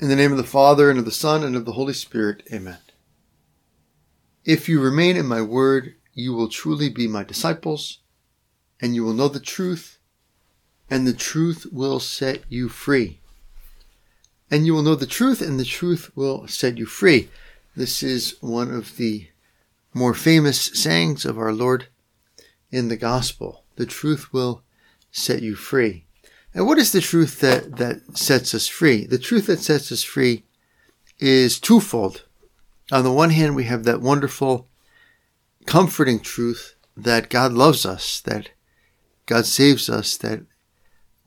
In the name of the Father, and of the Son, and of the Holy Spirit. Amen. If you remain in my word, you will truly be my disciples, and you will know the truth, and the truth will set you free. And you will know the truth, and the truth will set you free. This is one of the more famous sayings of our Lord in the gospel. The truth will set you free. And what is the truth that, that sets us free? The truth that sets us free is twofold. On the one hand, we have that wonderful, comforting truth that God loves us, that God saves us, that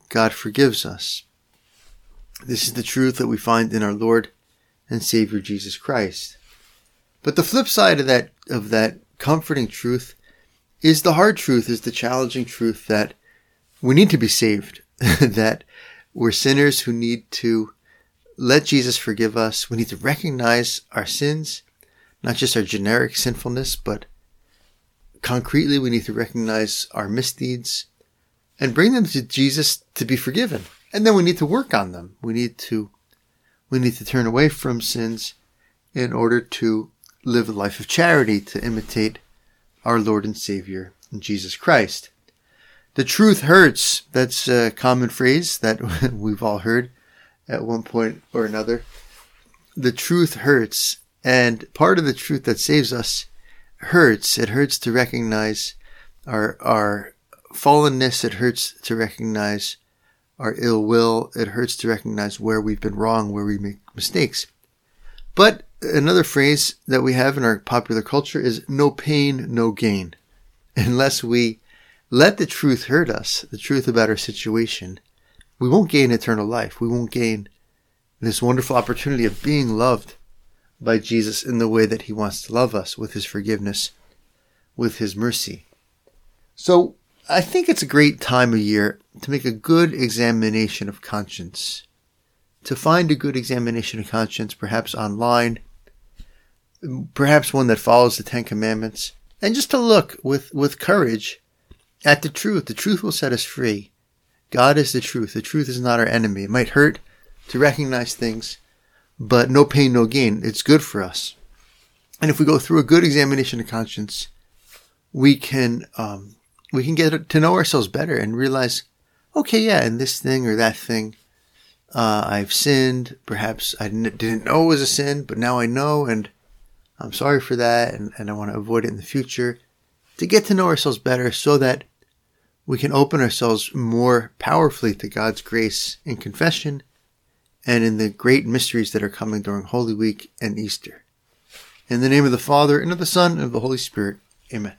God forgives us. This is the truth that we find in our Lord and Savior Jesus Christ. But the flip side of that, of that comforting truth is the hard truth, is the challenging truth that we need to be saved. that we're sinners who need to let Jesus forgive us. We need to recognize our sins, not just our generic sinfulness, but concretely we need to recognize our misdeeds and bring them to Jesus to be forgiven. And then we need to work on them. We need to we need to turn away from sins in order to live a life of charity to imitate our Lord and Savior Jesus Christ. The truth hurts. That's a common phrase that we've all heard at one point or another. The truth hurts. And part of the truth that saves us hurts. It hurts to recognize our, our fallenness. It hurts to recognize our ill will. It hurts to recognize where we've been wrong, where we make mistakes. But another phrase that we have in our popular culture is no pain, no gain. Unless we let the truth hurt us, the truth about our situation. We won't gain eternal life. We won't gain this wonderful opportunity of being loved by Jesus in the way that he wants to love us with his forgiveness, with his mercy. So I think it's a great time of year to make a good examination of conscience, to find a good examination of conscience, perhaps online, perhaps one that follows the Ten Commandments, and just to look with, with courage at the truth. The truth will set us free. God is the truth. The truth is not our enemy. It might hurt to recognize things, but no pain, no gain. It's good for us. And if we go through a good examination of conscience, we can um, we can get to know ourselves better and realize, okay, yeah, in this thing or that thing, uh, I've sinned. Perhaps I didn't know it was a sin, but now I know, and I'm sorry for that, and, and I want to avoid it in the future. To get to know ourselves better so that we can open ourselves more powerfully to God's grace in confession and in the great mysteries that are coming during Holy Week and Easter. In the name of the Father, and of the Son, and of the Holy Spirit. Amen.